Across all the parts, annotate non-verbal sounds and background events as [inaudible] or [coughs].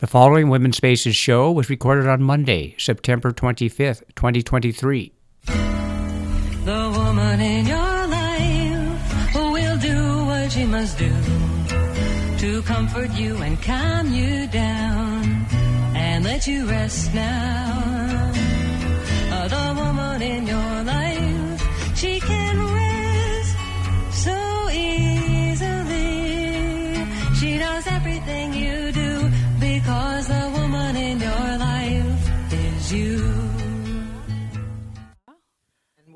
The following Women's Spaces show was recorded on Monday, September 25th, 2023. The woman in your life will do what she must do to comfort you and calm you down and let you rest now. Uh, the woman in your life, she can rest so easily. She everything you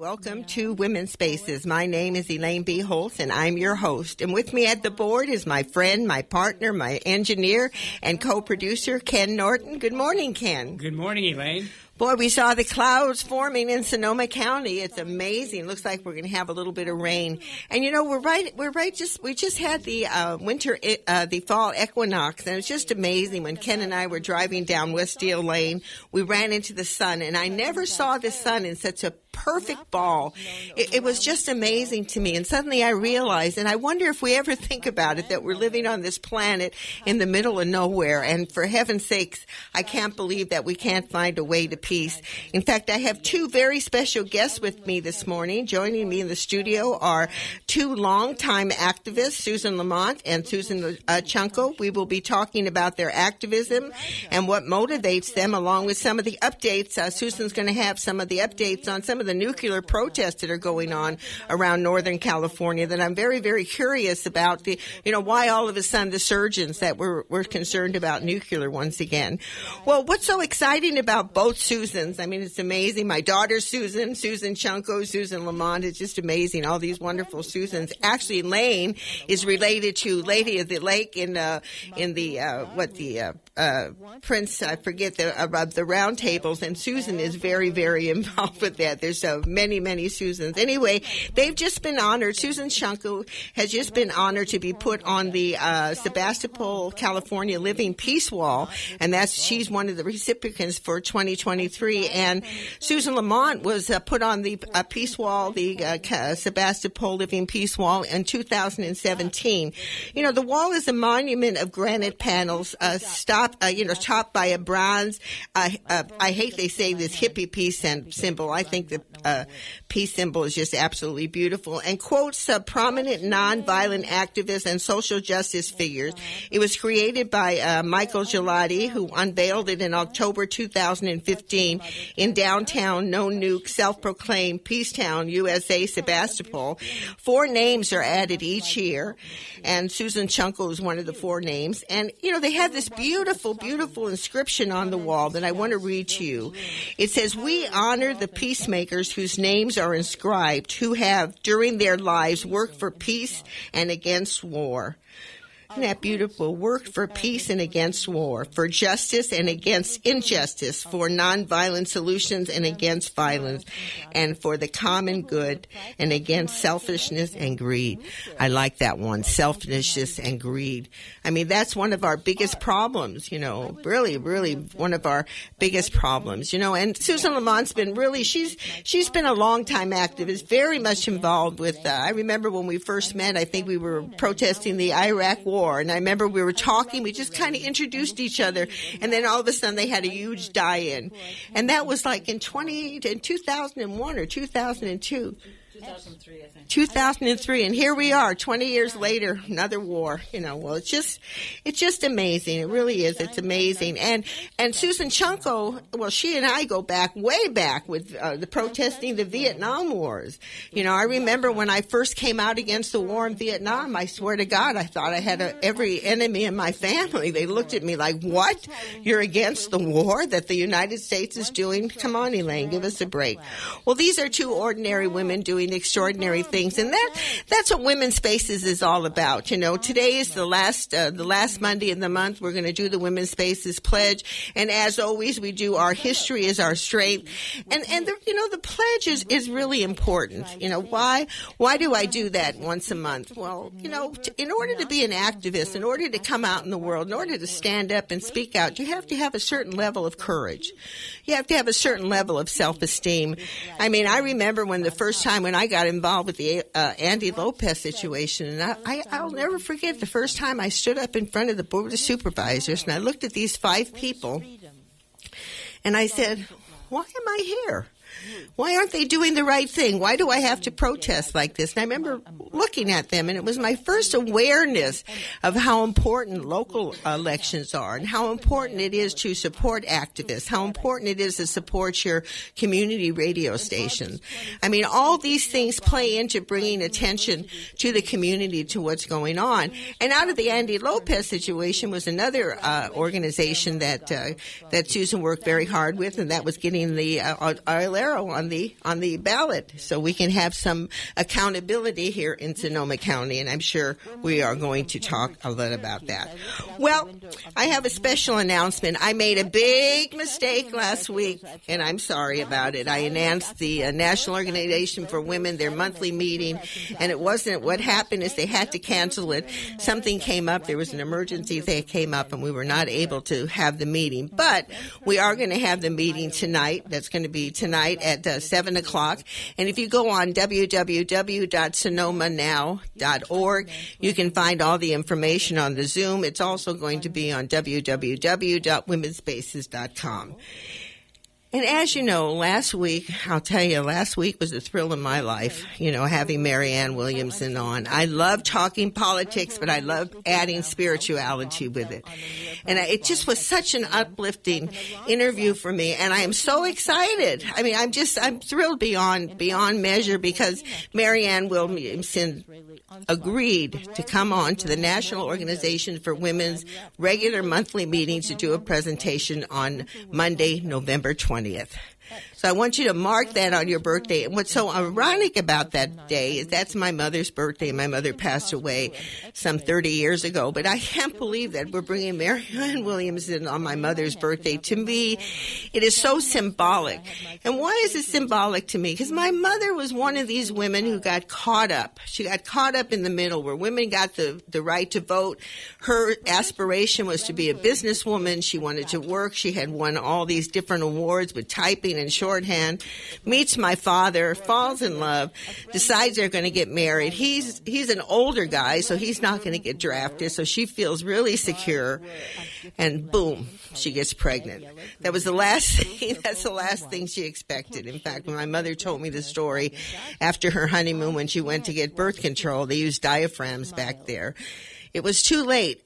Welcome to Women's Spaces. My name is Elaine B. Holtz, and I'm your host. And with me at the board is my friend, my partner, my engineer, and co-producer, Ken Norton. Good morning, Ken. Good morning, Elaine. Boy, we saw the clouds forming in Sonoma County. It's amazing. Looks like we're going to have a little bit of rain. And you know, we're right. We're right. Just we just had the uh, winter, uh, the fall equinox, and it's just amazing. When Ken and I were driving down West Westdale Lane, we ran into the sun, and I never saw the sun in such a perfect ball. It, it was just amazing to me. And suddenly I realized, and I wonder if we ever think about it, that we're living on this planet in the middle of nowhere. And for heaven's sakes, I can't believe that we can't find a way to peace. In fact, I have two very special guests with me this morning. Joining me in the studio are two longtime activists, Susan Lamont and Susan uh, Chunco. We will be talking about their activism and what motivates them, along with some of the updates. Uh, Susan's going to have some of the updates on some of the nuclear protests that are going on around Northern California that I'm very, very curious about. The, you know, why all of a sudden the surgeons that were, were concerned about nuclear once again. Well, what's so exciting about both Susans? I mean, it's amazing. My daughter Susan, Susan Chunco, Susan Lamont. It's just amazing. All these wonderful Susans. Actually, Lane is related to Lady of the Lake in uh, in the uh, what the uh, uh, Prince. I forget the uh, the round tables, and Susan is very, very [laughs] involved with that. There's so many, many Susans. Anyway, they've just been honored. Susan Chunco has just been honored to be put on the uh, Sebastopol, California Living Peace Wall, and that's she's one of the recipients for 2023. And Susan Lamont was uh, put on the uh, Peace Wall, the uh, Sebastopol Living Peace Wall, in 2017. You know, the wall is a monument of granite panels, uh, stopped, uh, you know, topped by a bronze. Uh, uh, I hate they say this hippie peace symbol. I think the uh, peace symbol is just absolutely beautiful. And quotes prominent nonviolent activists and social justice figures. It was created by uh, Michael Gelati, who unveiled it in October 2015 in downtown No Nuke, self-proclaimed Peacetown, USA, Sebastopol. Four names are added each year, and Susan Chunco is one of the four names. And you know they have this beautiful, beautiful beautiful inscription on the wall that I want to read to you. It says, "We honor the peacemakers whose names are inscribed, who have during their lives worked for peace and against war." That beautiful? Worked for peace and against war, for justice and against injustice, for nonviolent solutions and against violence, and for the common good and against selfishness and greed. I like that one, selfishness and greed. I mean, that's one of our biggest problems, you know, really, really one of our biggest problems, you know, and Susan Lamont's been really, she's, she's been a long time activist, very much involved with, uh, I remember when we first met, I think we were protesting the Iraq war war. And I remember we were talking, we just kind of introduced each other, and then all of a sudden they had a huge die-in, and that was like in twenty in two thousand and one or two thousand and two. 2003, I think. 2003, and here we are, 20 years later, another war. You know, well, it's just, it's just amazing. It really is. It's amazing. And and Susan Chunco, well, she and I go back way back with uh, the protesting the Vietnam Wars. You know, I remember when I first came out against the war in Vietnam. I swear to God, I thought I had a, every enemy in my family. They looked at me like, "What? You're against the war that the United States is doing? Come on, Elaine, give us a break." Well, these are two ordinary women doing extraordinary things, and that that's what Women's Spaces is all about. You know, today is the last uh, the last Monday in the month. We're going to do the Women's Spaces pledge, and as always, we do our history is our strength, and and the, you know the pledge is is really important. You know why why do I do that once a month? Well, you know, in order to be an activist, in order to come out in the world, in order to stand up and speak out, you have to have a certain level of courage. You have to have a certain level of self esteem. I mean, I remember when the first time when I I got involved with the uh, Andy Lopez situation, and I, I, I'll never forget the first time I stood up in front of the board of supervisors and I looked at these five people, and I said, "Why am I here?" Why aren't they doing the right thing? Why do I have to protest like this? And I remember looking at them, and it was my first awareness of how important local elections are and how important it is to support activists, how important it is to support your community radio station. I mean, all these things play into bringing attention to the community to what's going on. And out of the Andy Lopez situation was another uh, organization that uh, that Susan worked very hard with, and that was getting the uh, on the on the ballot, so we can have some accountability here in Sonoma County. And I'm sure we are going to talk a lot about that. Well, I have a special announcement. I made a big mistake last week, and I'm sorry about it. I announced the uh, National Organization for Women their monthly meeting, and it wasn't. What happened is they had to cancel it. Something came up. There was an emergency that came up, and we were not able to have the meeting. But we are going to have the meeting tonight. That's going to be tonight at uh, 7 o'clock. And if you go on www.sonomanow.org, you can find all the information on the Zoom. It's also going to be on www.womenspaces.com. And as you know, last week, I'll tell you, last week was a thrill in my life, you know, having Marianne Williamson on. I love talking politics, but I love adding spirituality with it. And it just was such an uplifting interview for me. And I am so excited. I mean, I'm just, I'm thrilled beyond, beyond measure because Marianne Williamson agreed to come on to the National Organization for Women's regular monthly meeting to do a presentation on Monday, November 20th. 20th. So I want you to mark that on your birthday. And what's so ironic about that day is that's my mother's birthday. My mother passed away some 30 years ago, but I can't believe that we're bringing Marianne Williamson on my mother's birthday. To me, it is so symbolic. And why is it symbolic to me? Because my mother was one of these women who got caught up. She got caught up in the middle where women got the, the right to vote. Her aspiration was to be a businesswoman. She wanted to work. She had won all these different awards with typing and short shorthand, meets my father, falls in love, decides they're going to get married. He's he's an older guy, so he's not going to get drafted. So she feels really secure, and boom, she gets pregnant. That was the last [laughs] thing. That's the last thing she expected. In fact, when my mother told me the story after her honeymoon, when she went to get birth control, they used diaphragms back there it was too late.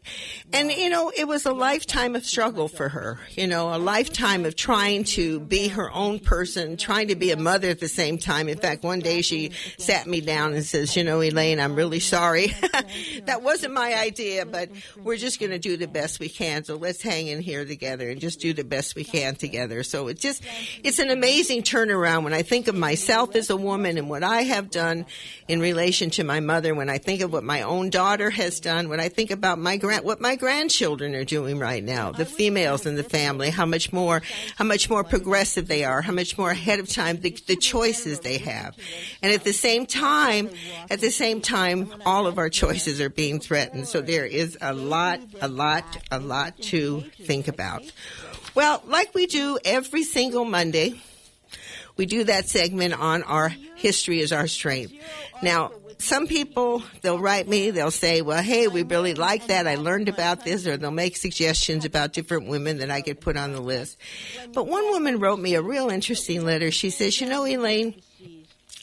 And, you know, it was a lifetime of struggle for her, you know, a lifetime of trying to be her own person, trying to be a mother at the same time. In fact, one day she sat me down and says, you know, Elaine, I'm really sorry. [laughs] that wasn't my idea, but we're just going to do the best we can. So let's hang in here together and just do the best we can together. So it just, it's an amazing turnaround when I think of myself as a woman and what I have done in relation to my mother, when I think of what my own daughter has done, when I think about my grand, what my grandchildren are doing right now, the females in the family, how much more, how much more progressive they are, how much more ahead of time the, the choices they have, and at the same time, at the same time, all of our choices are being threatened. So there is a lot, a lot, a lot to think about. Well, like we do every single Monday, we do that segment on our history is our strength. Now, some people, they'll write me, they'll say, well, hey, we really like that. I learned about this, or they'll make suggestions about different women that I could put on the list. But one woman wrote me a real interesting letter. She says, you know, Elaine,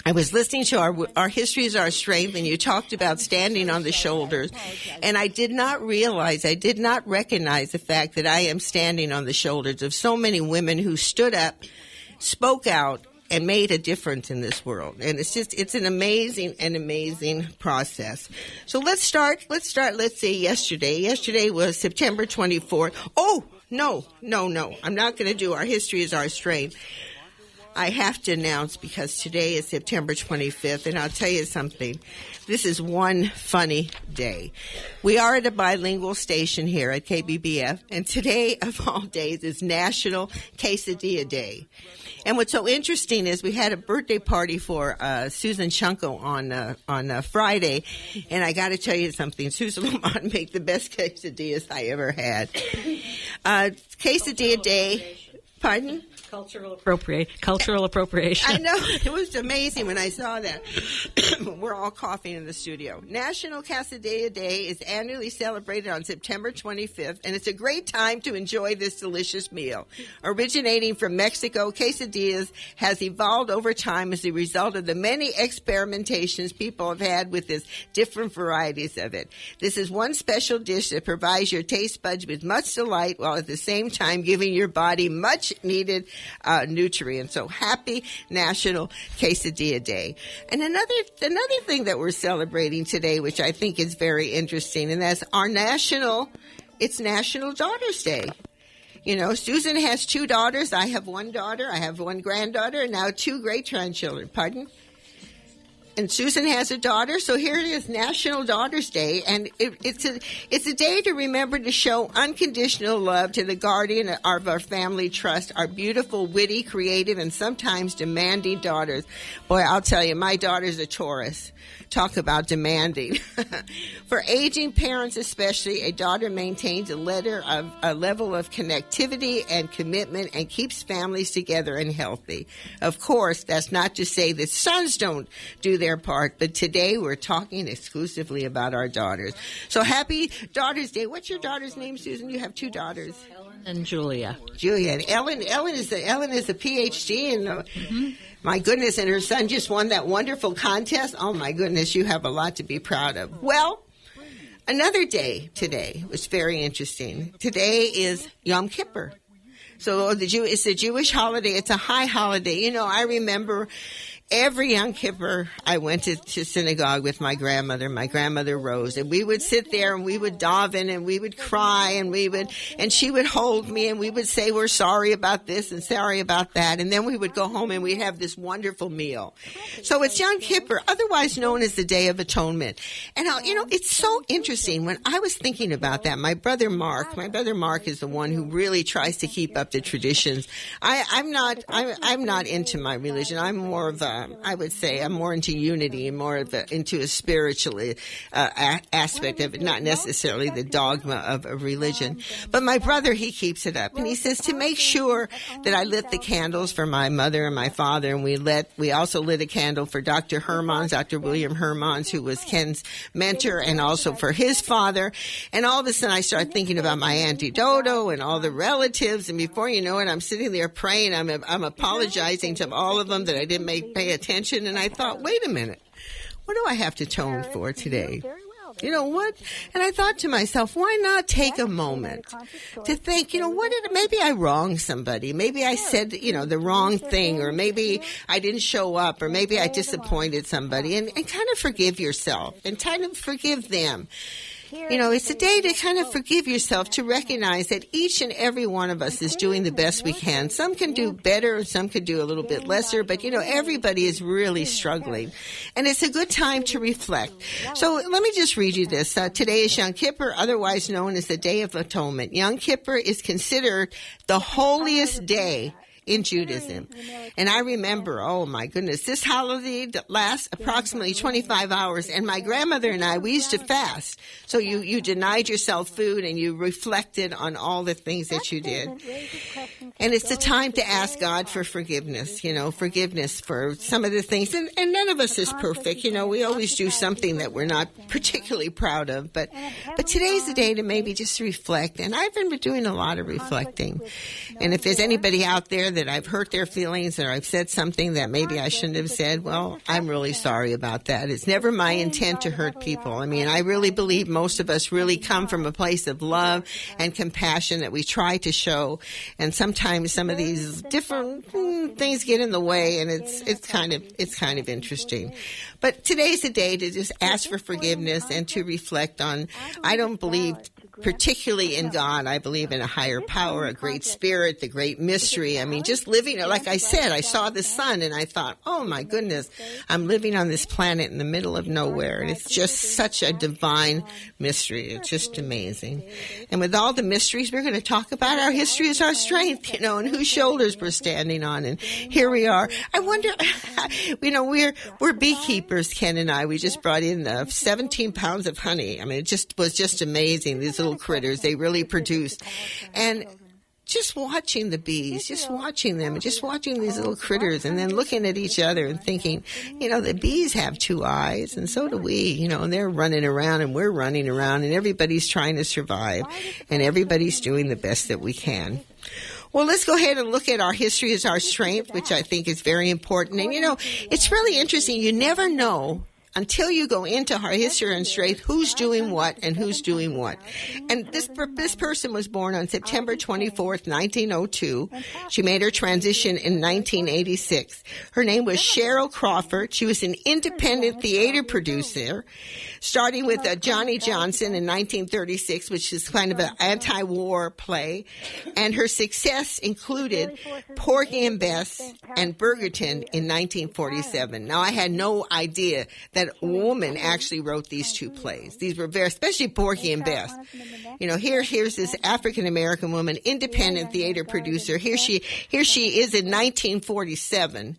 I was listening to our our history is our strength, and you talked about standing on the shoulders, and I did not realize, I did not recognize the fact that I am standing on the shoulders of so many women who stood up, spoke out, and made a difference in this world. And it's just, it's an amazing, an amazing process. So let's start, let's start, let's say yesterday. Yesterday was September 24th. Oh, no, no, no. I'm not going to do our history is our strength. I have to announce because today is September 25th, and I'll tell you something. This is one funny day. We are at a bilingual station here at KBBF, and today of all days is National Quesadilla Day. And what's so interesting is we had a birthday party for uh, Susan Chunco on uh, on uh, Friday, and I got to tell you something. Susan [laughs] Lamont made the best quesadillas I ever had. Uh, quesadilla day, pardon? Cultural appropriate cultural appropriation. I know it was amazing when I saw that. [coughs] We're all coughing in the studio. National Quesadilla Day is annually celebrated on September 25th, and it's a great time to enjoy this delicious meal. Originating from Mexico, quesadillas has evolved over time as a result of the many experimentations people have had with this different varieties of it. This is one special dish that provides your taste buds with much delight while at the same time giving your body much needed uh, nutrients. So happy National Quesadilla Day. And another another thing that we're celebrating today, which I think is very interesting, and that's our national. It's National Daughters Day. You know, Susan has two daughters. I have one daughter. I have one granddaughter, and now two great grandchildren. Pardon? And Susan has a daughter, so here it is, National Daughters Day, and it, it's a it's a day to remember to show unconditional love to the guardian of our family trust, our beautiful, witty, creative, and sometimes demanding daughters. Boy, I'll tell you, my daughter's a Taurus. Talk about demanding. [laughs] For aging parents, especially, a daughter maintains a letter of a level of connectivity and commitment and keeps families together and healthy. Of course, that's not to say that sons don't do their part, but today we're talking exclusively about our daughters. So happy Daughters Day. What's your daughter's name, Susan? You have two daughters. Ellen and Julia. Julia and Ellen. Ellen is a, Ellen is a PhD, and uh, my goodness, and her son just won that wonderful contest. Oh my goodness, you have a lot to be proud of. Well, another day today was very interesting. Today is Yom Kippur. So the Jew, it's a Jewish holiday. It's a high holiday. You know, I remember every Yom Kippur, I went to, to synagogue with my grandmother, my grandmother Rose, and we would sit there and we would daven and we would cry and we would, and she would hold me and we would say, we're sorry about this and sorry about that. And then we would go home and we'd have this wonderful meal. So it's Yom Kippur, otherwise known as the Day of Atonement. And, uh, you know, it's so interesting. When I was thinking about that, my brother Mark, my brother Mark is the one who really tries to keep up the traditions. I, I'm not, I'm, I'm not into my religion. I'm more of a, I would say, I'm more into unity more of a, into a spiritual uh, a- aspect of it, not necessarily the dogma of a religion. But my brother, he keeps it up, and he says to make sure that I lit the candles for my mother and my father, and we lit, we also lit a candle for Dr. Hermans, Dr. William Hermans, who was Ken's mentor, and also for his father. And all of a sudden, I start thinking about my auntie Dodo and all the relatives, and before you know it, I'm sitting there praying. I'm I'm apologizing to all of them that I didn't make attention, and I thought, wait a minute, what do I have to tone for today? You know what? And I thought to myself, why not take a moment to think, you know, what did, maybe I wronged somebody. Maybe I said, you know, the wrong thing, or maybe I didn't show up, or maybe I disappointed somebody, and, and kind of forgive yourself and kind of forgive them. You know, it's a day to kind of forgive yourself, to recognize that each and every one of us is doing the best we can. Some can do better, some could do a little bit lesser, but you know, everybody is really struggling. And it's a good time to reflect. So let me just read you this. Uh, today is Yom Kippur, otherwise known as the Day of Atonement. Yom Kippur is considered the holiest day in Judaism. And I remember, oh my goodness, this holiday lasts approximately 25 hours. And my grandmother and I, we used to fast. So you, you denied yourself food and you reflected on all the things that you did. And it's a time to ask God for forgiveness, you know, forgiveness for some of the things. And, and none of us is perfect. You know, we always do something that we're not particularly proud of. But, but today's the day to maybe just reflect. And I've been doing a lot of reflecting. And if there's anybody out there that I've hurt their feelings or I've said something that maybe I shouldn't have said, well, I'm really sorry about that. It's never my intent to hurt people. I mean, I really believe most of us really come from a place of love and compassion that we try to show. And sometimes some of these different mm, things get in the way and it's, it's kind of, it's kind of interesting. But today's a day to just ask for forgiveness and to reflect on, I don't believe particularly in God. I believe in a higher power, a great spirit, the great mystery. I mean, just living, it. like I said, I saw the sun and I thought, oh my goodness, I'm living on this planet in the middle of nowhere. And it's just such a divine mystery. It's just amazing. And with all the mysteries, we're going to talk about our history is our strength, you know, and whose shoulders we're standing on. And here we are. I wonder, [laughs] you know, we're, we're beekeepers, Ken and I. We just brought in uh, 17 pounds of honey. I mean, it just was just amazing. These little critters, they really produce. And just watching the bees, just watching them, just watching these little critters, and then looking at each other and thinking, you know, the bees have two eyes, and so do we, you know, and they're running around, and we're running around, and everybody's trying to survive, and everybody's doing the best that we can. Well, let's go ahead and look at our history as our strength, which I think is very important. And you know, it's really interesting. You never know until you go into our history and strength, who's doing what and who's doing what. And this this person was born on September 24th, 1902. She made her transition in 1986. Her name was Cheryl Crawford. She was an independent theater producer, starting with uh, Johnny Johnson in 1936, which is kind of an anti-war play. And her success included Porgy and Bess and Brigadoon in 1947. Now, I had no idea that a woman actually wrote these two plays. These were very, especially Porgy and Bess. You know, here, here's this African American woman, independent theater producer. Here she, here she is in 1947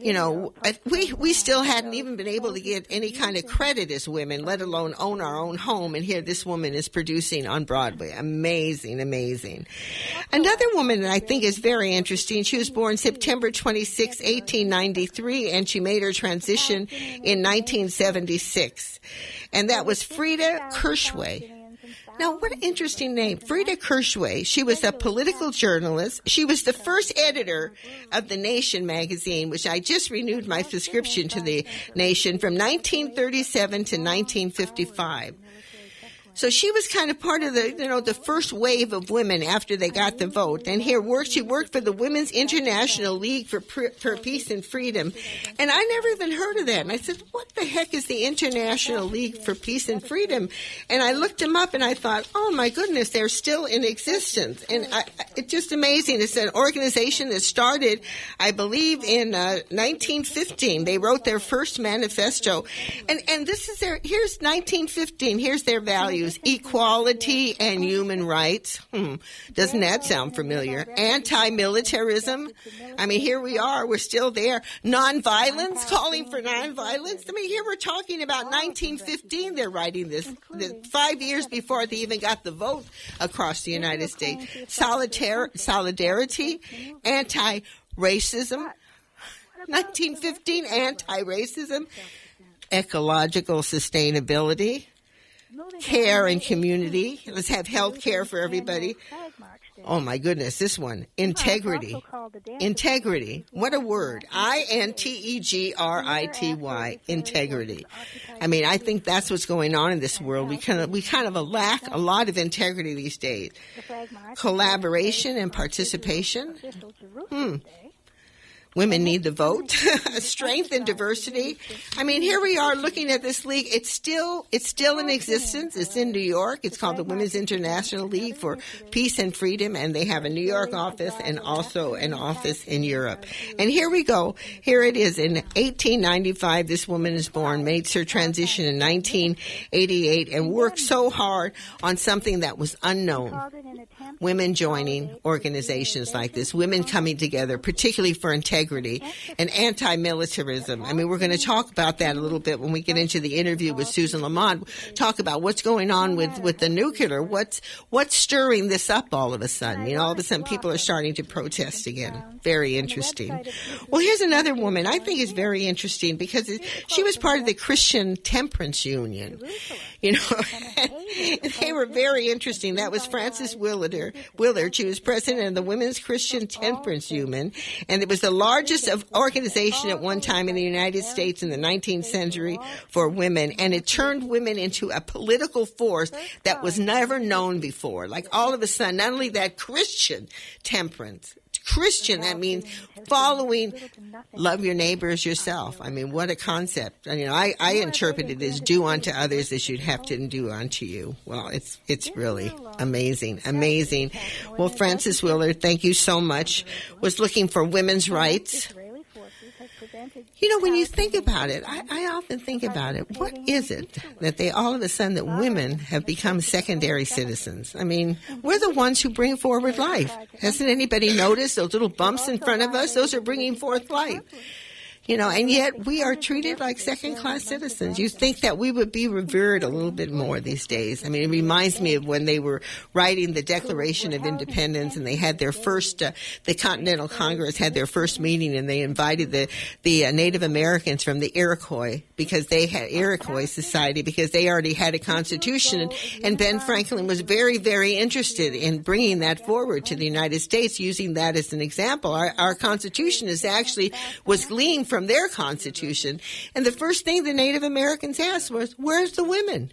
you know, we we still hadn't even been able to get any kind of credit as women, let alone own our own home. And here, this woman is producing on Broadway. Amazing, amazing. Another woman that I think is very interesting. She was born September 26, 1893, and she made her transition in 1976, and that was Freda Kirchwey. Now, what an interesting name. Freda Kirchwey. She was a political journalist. She was the first editor of The Nation magazine, which I just renewed my subscription to The Nation from 1937 to 1955. So she was kind of part of the, you know, the first wave of women after they got the vote. And here worked, she worked for the Women's International League for, for Peace and Freedom. And I never even heard of that. And I said, what the heck is the International League for Peace and Freedom? And I looked them up and I thought, oh my goodness, they're still in existence. And I, it's just amazing. It's an organization that started, I believe, in uh, 1915. They wrote their first manifesto. And, and this is their, here's 1915, here's their values equality and human rights. Hmm. Doesn't that sound familiar? Anti militarism. I mean, here we are. We're still there. Nonviolence, calling for nonviolence. I mean, here we're talking about 1915. They're writing this, this five years before they even got the vote across the United States. Solidarity, anti racism. 1915 anti racism, ecological sustainability, care and community. Let's have health care for everybody. Oh my goodness, this one. Integrity. Integrity. What a word. I N T E G R I T Y. Integrity. I mean, I think that's what's going on in this world. We kind of, we kind of lack a lot of integrity these days. Collaboration and participation. Hmm. Women need the vote, [laughs] strength and diversity. I mean, here we are looking at this league. It's still it's still in existence. It's in New York. It's called the Women's International League for Peace and Freedom, and they have a New York office and also an office in Europe. And here we go. Here it is. In 1895, this woman is born, made her transition in 1988, and worked so hard on something that was unknown. Women joining organizations like this, women coming together, particularly for integrity integrity and anti-militarism. I mean, we're going to talk about that a little bit when we get into the interview with Susan Lamont. Talk about what's going on with, with the nuclear. What's, what's stirring this up all of a sudden? You know, all of a sudden people are starting to protest again. Very interesting. Well, here's another woman I think is very interesting because she was part of the Christian Temperance Union. You know, [laughs] they were very interesting. That was Frances Willard. Willard. She was president of the Women's Christian Temperance Union, and it was the largest of organization at one time in the United States in the 19th century for women, and it turned women into a political force that was never known before. Like all of a sudden, not only that Christian temperance, Christian, that means following love your neighbor as yourself. I mean, what a concept. I, you know, I, I interpret it as do unto others as you'd have to do unto you. Well, it's, it's really amazing, amazing. Well, Frances Willard, thank you so much. Was looking for women's rights. You know, when you think about it, I, I, often think about it. What is it that they all of a sudden that women have become secondary citizens? I mean, we're the ones who bring forward life. Hasn't anybody noticed those little bumps in front of us? Those are bringing forth life. You know, and yet we are treated like second class citizens. You think that we would be revered a little bit more these days. I mean, it reminds me of when they were writing the Declaration of Independence and they had their first, uh, the Continental Congress had their first meeting and they invited the, the uh, Native Americans from the Iroquois because they had Iroquois society because they already had a constitution and, and Ben Franklin was very, very interested in bringing that forward to the United States using that as an example. Our, our constitution is actually was gleaned from their constitution. And the first thing the Native Americans asked was, where's the women?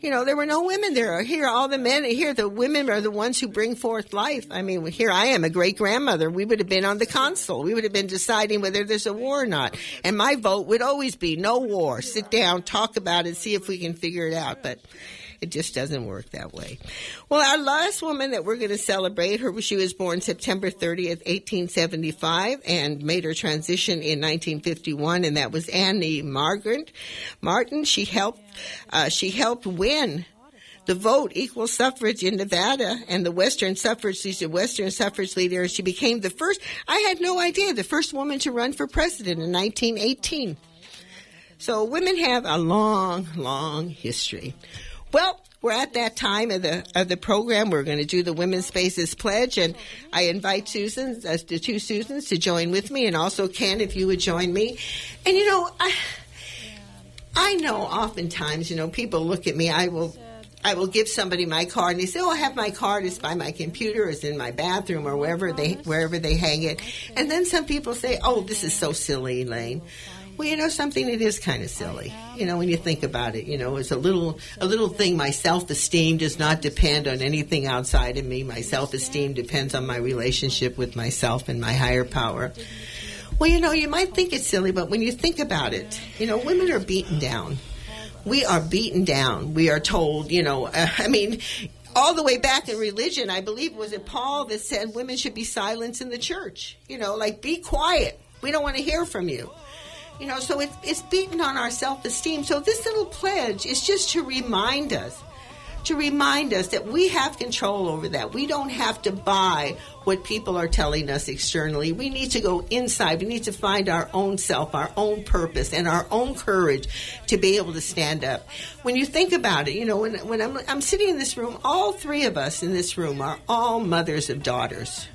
You know, there were no women there. Here, all the men, here, the women are the ones who bring forth life. I mean, here I am, a great grandmother. We would have been on the console. We would have been deciding whether there's a war or not. And my vote would always be no war. Sit down, talk about it, see if we can figure it out. But it just doesn't work that way. Well, our last woman that we're going to celebrate, her, she was born September 30th, 1875, and made her transition in 1951, and that was Annie Margaret Martin. She helped, uh, she helped win the vote equal suffrage in Nevada and the Western suffrage, a Western suffrage leader. She became the first, I had no idea, the first woman to run for president in 1918. So women have a long, long history. Well, we're at that time of the of the program. We're going to do the Women's Spaces Pledge, and I invite Susan, uh, the two Susans, to join with me, and also Ken, if you would join me. And you know, I I know oftentimes, you know, people look at me. I will. I will give somebody my card, and they say, "Oh, I have my card. It's by my computer. It's in my bathroom, or wherever they wherever they hang it." And then some people say, "Oh, this is so silly, Elaine." Well, you know something, it is kind of silly. You know, when you think about it, you know, it's a little a little thing. My self esteem does not depend on anything outside of me. My self esteem depends on my relationship with myself and my higher power. Well, you know, you might think it's silly, but when you think about it, you know, women are beaten down. We are beaten down. We are told, you know, uh, [laughs] I mean, all the way back in religion, I believe was it Paul that said women should be silenced in the church. You know, like be quiet. We don't want to hear from you. You know, so it, it's beaten on our self esteem. So this little pledge is just to remind us, to remind us that we have control over that. We don't have to buy what people are telling us externally. We need to go inside. We need to find our own self, our own purpose, and our own courage to be able to stand up. When you think about it, you know, when, when I'm, I'm sitting in this room, all three of us in this room are all mothers of daughters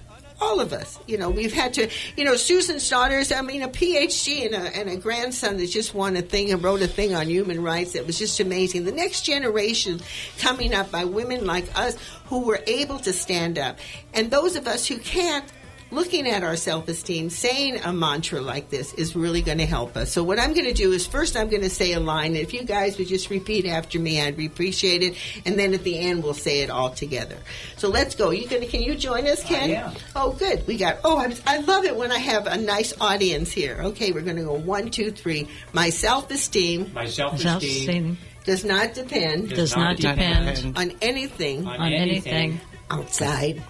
all of us. You know, we've had to, you know, Susan's daughters, I mean, a PhD and a, and a grandson that just won a thing and wrote a thing on human rights that was just amazing. The next generation coming up by women like us who were able to stand up. And those of us who can't, looking at our self esteem, saying a mantra like this is really going to help us. So, what I'm going to do is first I'm going to say a line. If you guys would just repeat after me, I'd appreciate it. And then at the end, we'll say it all together. So, let's go. You gonna, Can you join us, Ken? yeah. Oh, good. We got, oh, I'm, I love it when I have a nice audience here. Okay, we're going to go one, two, three. My self esteem My self-esteem Self-esteem does not depend does not depend on anything on on anything outside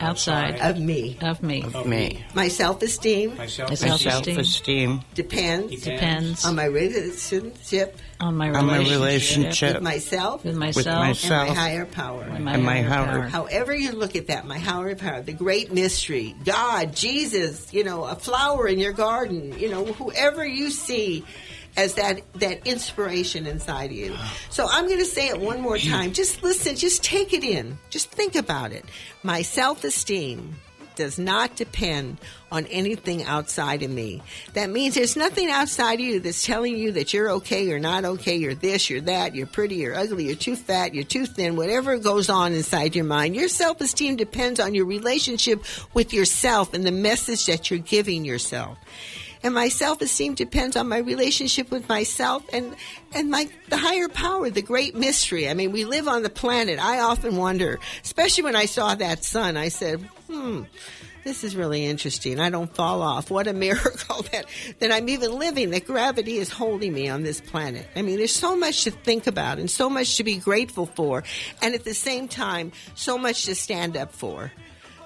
outside. of me. of me. of me. My self esteem My My self-esteem. My self-esteem. self-esteem depends depends. on my relationship. On my on my relationship. relationship. With myself. With and myself. myself. my higher power. and my, and my higher higher- power. However you look at that, my higher power, the great mystery, God, Jesus, you know, a flower in your garden, you know, whoever you see as that that inspiration inside of you. So I'm going to say it one more time. Just listen, just take it in. Just think about it. My self-esteem does not depend on anything outside of me. That means there's nothing outside of you that's telling you that you're okay, you're not okay, you're this, you're that, you're pretty, you're ugly, you're too fat, you're too thin, whatever goes on inside your mind. Your self esteem depends on your relationship with yourself and the message that you're giving yourself. And my self esteem depends on my relationship with myself and, and my the higher power, the great mystery. I mean, we live on the planet. I often wonder, especially when I saw that sun, I said, hmm, this is really interesting. I don't fall off. What a [laughs] miracle that, that I'm even living, that gravity is holding me on this planet. I mean, there's so much to think about and so much to be grateful for. And at the same time, so much to stand up for,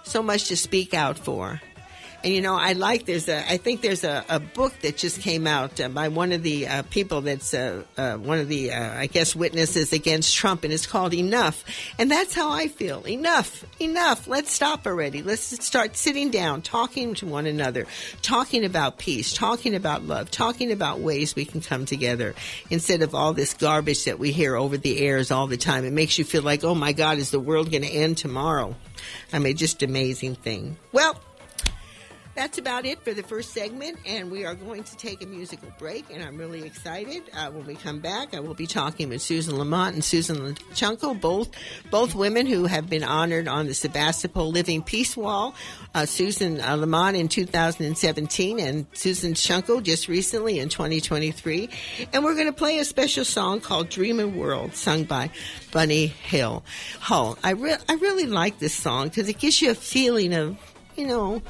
so much to speak out for. And you know, I like there's a I think there's a, a book that just came out uh, by one of the uh, people that's uh, uh, one of the uh, I guess witnesses against Trump, and it's called Enough. And that's how I feel. Enough, enough. Let's stop already. Let's start sitting down, talking to one another, talking about peace, talking about love, talking about ways we can come together instead of all this garbage that we hear over the airs all the time. It makes you feel like, oh my God, is the world going to end tomorrow? I mean, just amazing thing. Well that's about it for the first segment, and we are going to take a musical break. And I'm really excited. Uh, when we come back, I will be talking with Susan Lamont and Susan Chunco, both both women who have been honored on the Sebastopol Living Peace Wall. Uh, Susan uh, Lamont in 2017, and Susan Chunco just recently in 2023. And we're going to play a special song called "Dreamer World," sung by Bunny Hill. Hull. I re- I really like this song because it gives you a feeling of you know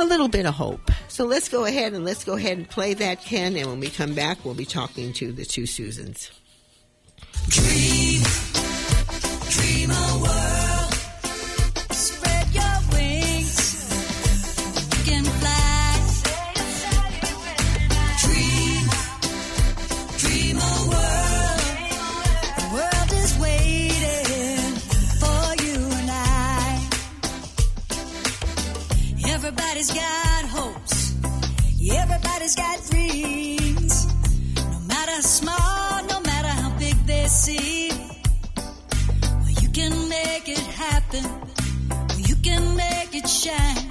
a little bit of hope. So let's go ahead and let's go ahead and play that, Ken. And when we come back, we'll be talking to the two Susans. Dream, dream a world. Everybody's got dreams. No matter how small, no matter how big they seem. Well, you can make it happen. Well, you can make it shine.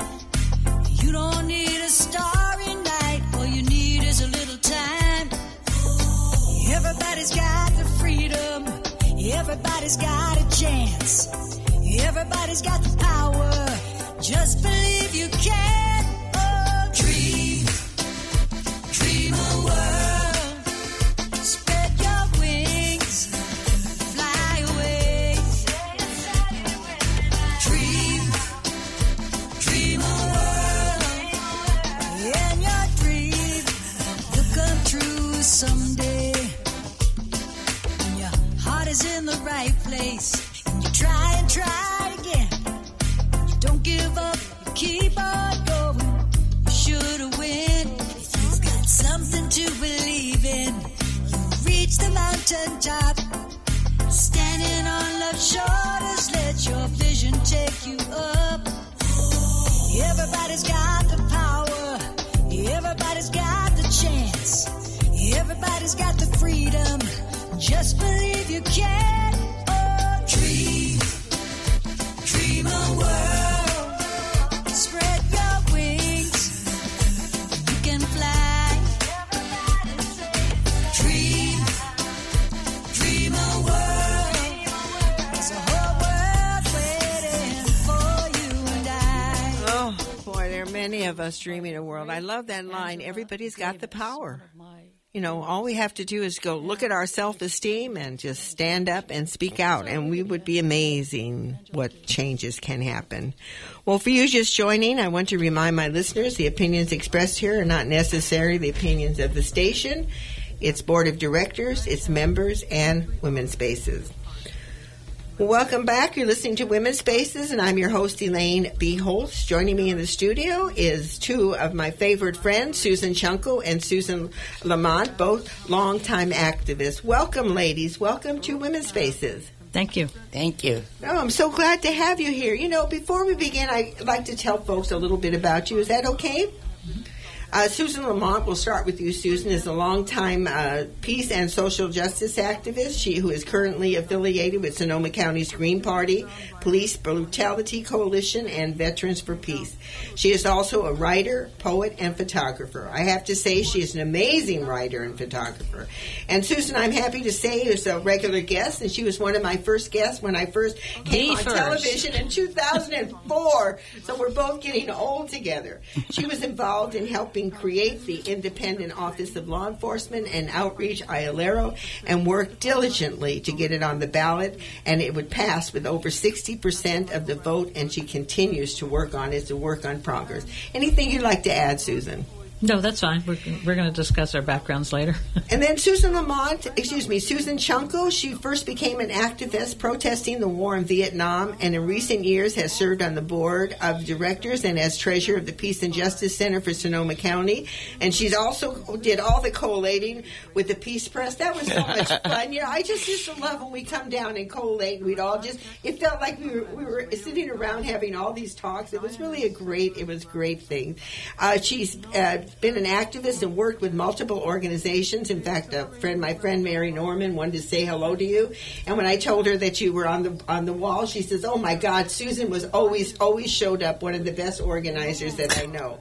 You don't need a starry night. All you need is a little time. Everybody's got the freedom. Everybody's got a chance. Everybody's got the power just believe you can. Mountain top. Standing on love's shoulders, let your vision take you up. Everybody's got the power, everybody's got the chance, everybody's got the freedom. Just believe you can. Oh, dream, dream a world. Many of us dreaming a world. I love that line. Everybody's got the power. You know, all we have to do is go look at our self esteem and just stand up and speak out, and we would be amazing what changes can happen. Well, for you just joining, I want to remind my listeners the opinions expressed here are not necessarily the opinions of the station, its board of directors, its members, and Women's Spaces. Well, welcome back. You're listening to Women's Spaces, and I'm your host, Elaine B. Holtz. Joining me in the studio is two of my favorite friends, Susan Chunco and Susan Lamont, both longtime activists. Welcome, ladies. Welcome to Women's Spaces. Thank you. Thank you. Oh, I'm so glad to have you here. You know, before we begin, I'd like to tell folks a little bit about you. Is that okay? Uh, Susan Lamont, we'll start with you, Susan, is a longtime uh, peace and social justice activist. She who is currently affiliated with Sonoma County's Green Party, Police Brutality Coalition, and Veterans for Peace. She is also a writer, poet, and photographer. I have to say she is an amazing writer and photographer. And Susan, I'm happy to say, is a regular guest, and she was one of my first guests when I first came The on first. television in 2004. So we're both getting old together. She was involved in helping create the Independent Office of Law Enforcement and Outreach, IOLERO, and worked diligently to get it on the ballot, and it would pass with over 60% of the vote, and she continues to work on it, to work on progress. Anything you'd like to add, Susan? No, that's fine. We're, we're going to discuss our backgrounds later. [laughs] And then Susan Lamont, excuse me, Susan Chunco, she first became an activist protesting the war in Vietnam and in recent years has served on the board of directors and as treasurer of the Peace and Justice Center for Sonoma County. And she's also did all the collating with the Peace Press. That was so much [laughs] fun. You know, I just used to love when we come down and collate. We'd all just, it felt like we were, we were sitting around having all these talks. It was really a great, it was great thing. Uh, she's uh, been an activist and worked with multiple organizations. In fact, a friend, my friend Mary Norman, wanted to say hello to you. And when I told her that you were on the on the wall, she says, "Oh my God, Susan was always always showed up. One of the best organizers that I know."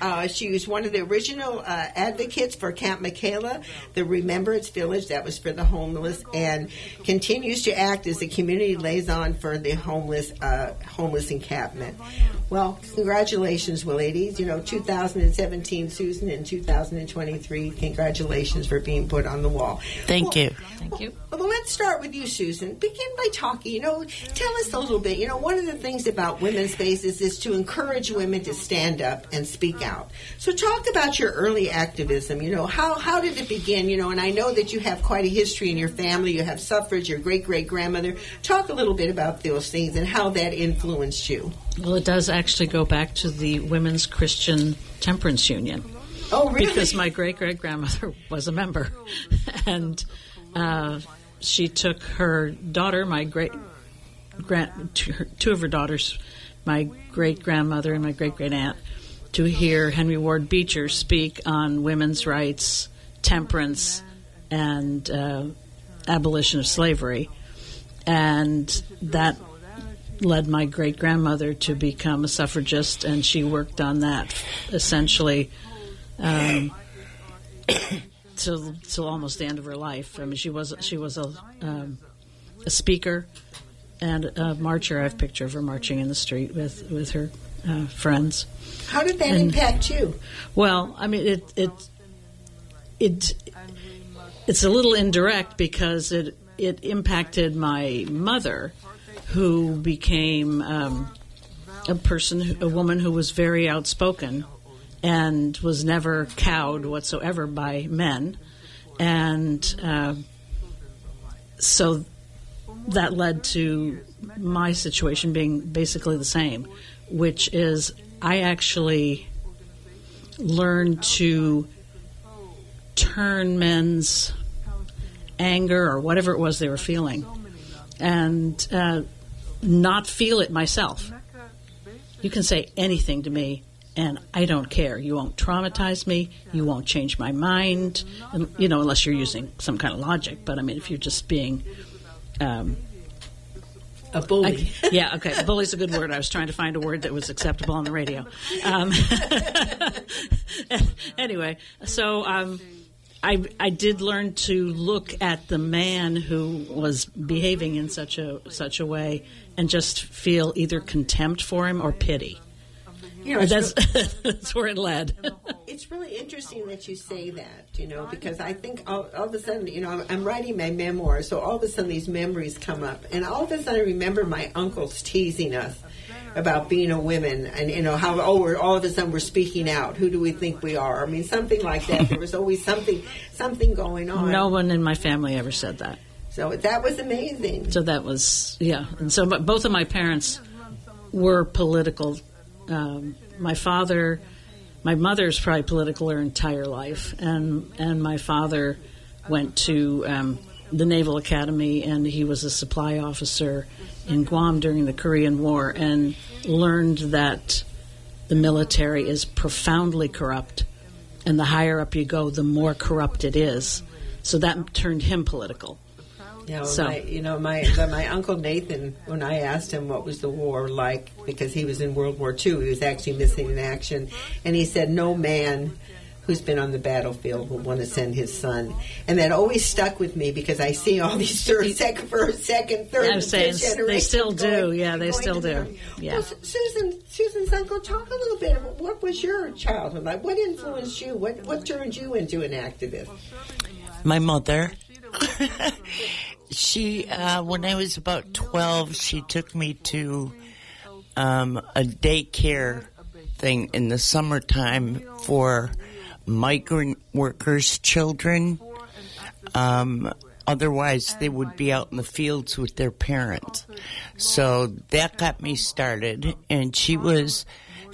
Uh, she was one of the original uh, advocates for Camp Michaela, the Remembrance Village that was for the homeless, and continues to act as the community liaison for the homeless uh, homeless encampment. Well, congratulations, ladies. You know, 2017 Susan and 2023. Congratulations for being put on the wall. Thank you. Thank you. Well, let's start with you, Susan. Begin by talking. You know, tell us a little bit. You know, one of the things about women's spaces is to encourage women to stand up and speak out. So, talk about your early activism. You know, how how did it begin? You know, and I know that you have quite a history in your family. You have suffrage. Your great great grandmother. Talk a little bit about those things and how that influenced you. Well, it does actually go back to the Women's Christian Temperance Union. Oh, really? Because my great great grandmother [laughs] was a member. [laughs] and uh, she took her daughter, my great grand, two of her daughters, my great grandmother and my great great aunt, to hear Henry Ward Beecher speak on women's rights, temperance, and uh, abolition of slavery. And that led my great grandmother to become a suffragist, and she worked on that essentially um, [coughs] till till almost the end of her life. I mean, she was she was a um, a speaker and a marcher. I have a picture of her marching in the street with with her uh, friends. how did that and- impact you? Well, I mean, it it it it's a little indirect because it it impacted my mother, who became um, a person, who- a woman who was very outspoken and was never cowed whatsoever by men, and uh, so that led to my situation being basically the same, which is I actually learned to turn men's anger or whatever it was they were feeling and uh, not feel it myself. You can say anything to me, and I don't care. You won't traumatize me. You won't change my mind. You know, unless you're using some kind of logic. But I mean, if you're just being um, A bully. I- yeah, okay. Bully's a good word. I was trying to find a word that was acceptable on the radio. Um, [laughs] anyway, so um, I I did learn to look at the man who was behaving in such a such a way and just feel either contempt for him or pity. You know, it's That's [laughs] that's where it led. It's really interesting that you say that, you know, because I think all, all of a sudden, you know, I'm, I'm writing my memoir, so all of a sudden these memories come up, and all of a sudden I remember my uncles teasing us about being a woman, and you know how oh, we're all of a sudden we're speaking out. Who do we think we are? I mean, something like that. There was always something, something going on. No one in my family ever said that. So that was amazing. So that was yeah. And so, but both of my parents were political. Um, my father, my mother's probably political her entire life, and and my father went to um, the Naval Academy, and he was a supply officer in Guam during the Korean War, and learned that the military is profoundly corrupt, and the higher up you go, the more corrupt it is. So that turned him political. You know, So- my, you know, my but my uncle Nathan, when I asked him what was the war like, because he was in World War II, he was actually missing in action, and he said, "No man who's been on the battlefield will want to send his son," and that always stuck with me because I see all these third, second, first, second, third, I'm saying they generations still do. Yeah, they still do. army. Yeah. Well, Susan, Susan's uncle, talk a little bit about what was your childhood like? What influenced you? What what turned you into an activist? My mother. [laughs] she, uh, when I was about 12, she took me to um, a daycare thing in the summertime for migrant workers' children. Um, otherwise, they would be out in the fields with their parents. So that got me started, and she was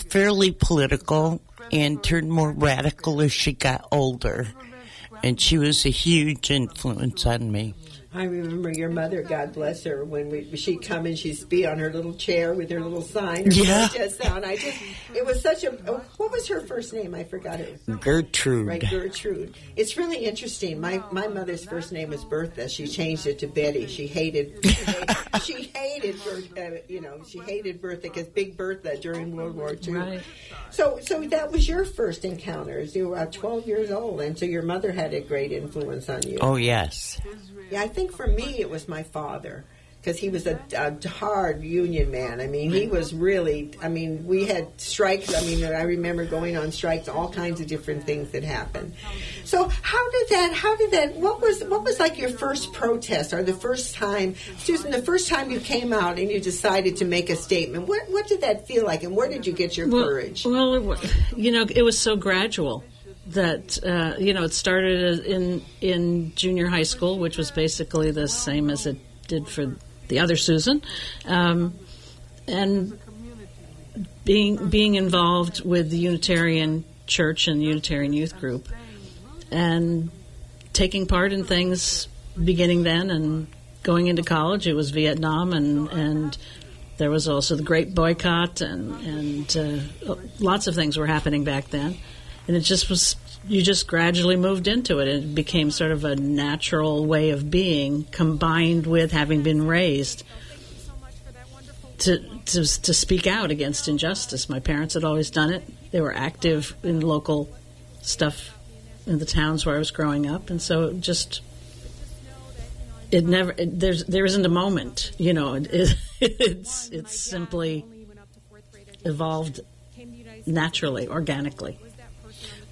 fairly political and turned more radical as she got older. And she was a huge influence on me. I remember your mother, God bless her, when we, she'd come and she'd be on her little chair with her little sign. Or Yeah. Just sound. I just, it was such a. oh, What was her first name? I forgot it. Gertrude. Right, Gertrude. It's really interesting. My my mother's first name was Bertha. She changed it to Betty. She hated she hated, she hated Ber- uh, you know she hated Bertha because Big Bertha during World War II. Right. So so that was your first encounters. You were about twelve years old, and so your mother had a great influence on you. Oh, yes. Yeah, I think for me it was my father because he was a, a hard union man. I mean, he was really. I mean, we had strikes. I mean, I remember going on strikes. All kinds of different things that happened. So, how did that? How did that? What was what was like your first protest or the first time, Susan? The first time you came out and you decided to make a statement. What what did that feel like, and where did you get your well, courage? Well, it, you know, it was so gradual that uh, you know it started in in junior high school, which was basically the same as it did for the other Susan, um, and being being involved with the Unitarian Church and Unitarian Youth Group, and taking part in things beginning then and going into college. It was Vietnam and and there was also the Grape Boycott and and uh, lots of things were happening back then, and it just was. You just gradually moved into it. It became sort of a natural way of being, combined with having been raised to, to to speak out against injustice. My parents had always done it. They were active in local stuff in the towns where I was growing up, and so it just it never it, there's there isn't a moment. You know, it, [laughs] it's it's simply evolved naturally, organically.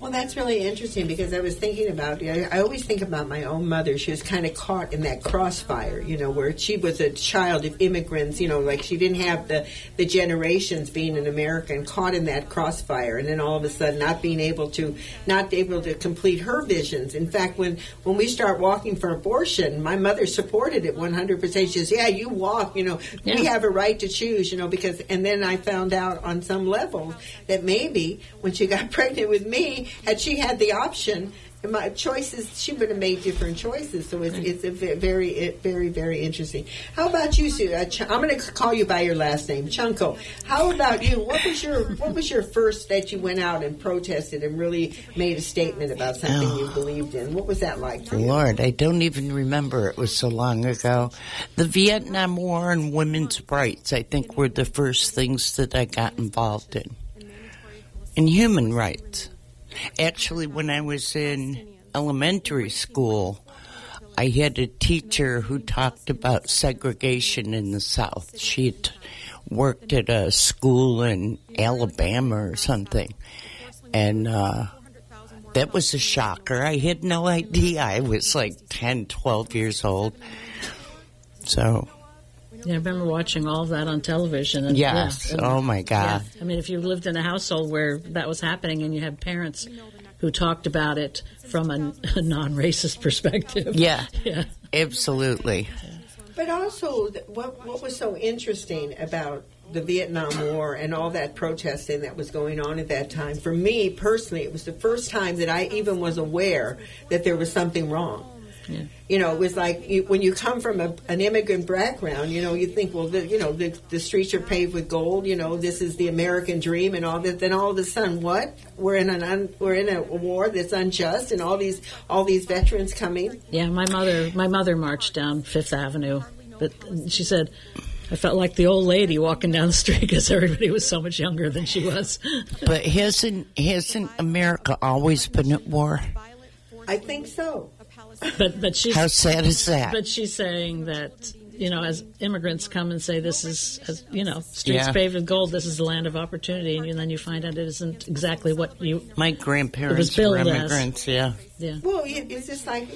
Well, that's really interesting because I was thinking about. I I always think about my own mother. She was kind of caught in that crossfire, you know, where she was a child of immigrants. You know, like she didn't have the the generations being an American, caught in that crossfire, and then all of a sudden not being able to not able to complete her visions. In fact, when when we start walking for abortion, my mother supported it 100. percent She says, "Yeah, you walk. You know, we have a right to choose. You know, because." And then I found out on some level that maybe when she got [laughs] pregnant with me, had she had the option, my choices, she would have made different choices. So it's, it's a very, very, very interesting. How about you, Sue? Uh, I'm going to call you by your last name, Chunco. How about you? What was your What was your first that you went out and protested and really made a statement about something you believed in? What was that like for you? Lord, I don't even remember. It was so long ago. The Vietnam War and women's rights, I think, were the first things that I got involved in. And human rights. Actually, when I was in elementary school, I had a teacher who talked about segregation in the South. She worked at a school in Alabama or something. And, uh, that was a shocker. I had no idea. I was like 10, 12 years old. So, I remember watching all of that on television. And, yes. Oh, yeah, and- oh my yeah. God. I mean, if you lived in a household where that was happening and you had parents who talked about it from a, a [laughs] non-racist perspective. Yeah. [laughs] Yeah. Absolutely. But also, what what was so interesting about the Vietnam War and all that protesting that was going on at that time? For me personally, it was the first time that I even was aware that there was something wrong. Yeah. You know, it was like you, when you come from a, an immigrant background, you know, you think, well, the, you know, the, the streets are paved with gold. You know, this is the American dream and all that. Then all of a sudden, what? We're in an un, we're in a war that's unjust, and all these all these veterans coming. Yeah, my mother my mother marched down Fifth Avenue, but she said I felt like the old lady walking down the street because everybody was so much younger than she was. [laughs] But hasn't, hasn't America always been at war? I think so. [laughs] But but she's How sad is that? but she's saying that you know as immigrants come and say this is as, you know streets Yeah. paved with gold, this is the land of opportunity, and then you find out it isn't exactly what you My It was grandparents billed were as- immigrants, yeah. yeah. Well, it's just like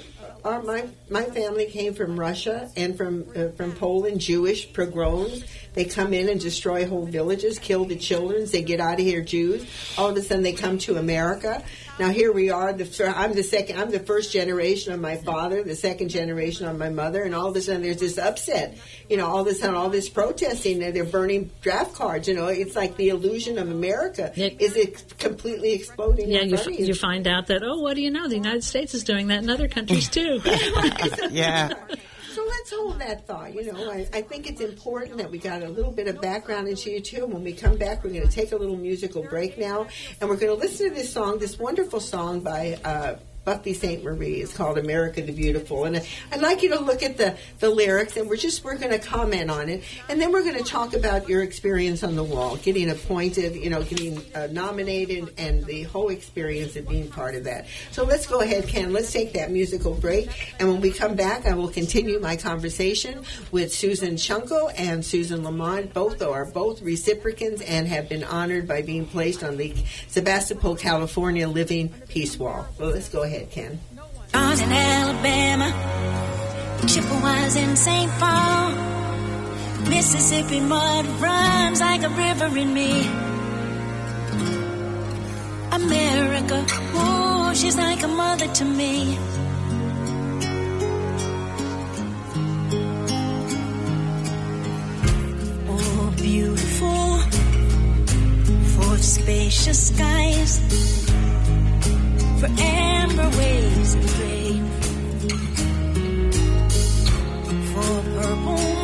our, my my family came from Russia and from uh, from Poland, Jewish pogroms. They come in and destroy whole villages, kill the children. They get out of here, Jews. All of a sudden, they come to America. Now here we are. The, I'm the second. I'm the first generation of my father, the second generation on my mother, and all of a sudden there's this upset. You know, all of a sudden all this protesting. and They're burning draft cards. You know, it's like the illusion of America Yeah. is it completely exploding. Yeah, you, f- you find out that, oh, what do you know? The United States is doing that in other countries too. [laughs] Yeah. [laughs] That thought. You know, I, I think it's important that we got a little bit of background into you too. When we come back, we're going to take a little musical break now, and we're going to listen to this song, this wonderful song by. Uh, Buffy Sainte-Marie. It's called America the Beautiful. And I'd like you to look at the, the lyrics and we're just, we're going to comment on it. And then we're going to talk about your experience on the wall, getting appointed, you know, getting uh, nominated and the whole experience of being part of that. So let's go ahead, Ken. Let's take that musical break. And when we come back, I will continue my conversation with Susan Chunco and Susan Lamont. Both are both reciprocants and have been honored by being placed on the Sebastopol, California Living Peace Wall. Well, let's go ahead, Ken. I was in Alabama, Chippewas in St. Paul. Mississippi mud runs like a river in me. America, oh, she's like a mother to me. Oh, beautiful, for spacious skies for amber waves and grain, for purple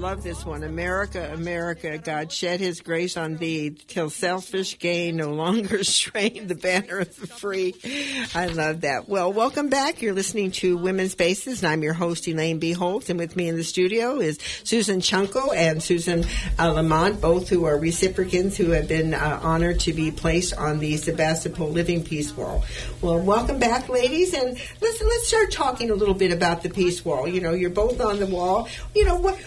love this one. America, America, God shed his grace on thee till selfish gain no longer [laughs] strain the banner of the free. I love that. Well, welcome back. You're listening to Women's Spaces, and I'm your host, Elaine B. Holt, and with me in the studio is Susan Chunco and Susan uh, Lamont, both who are reciprocants who have been uh, honored to be placed on the Sebastopol Living Peace Wall. Well, welcome back, ladies, and let's let's start talking a little bit about the Peace Wall. You know, you're both on the wall. You know what?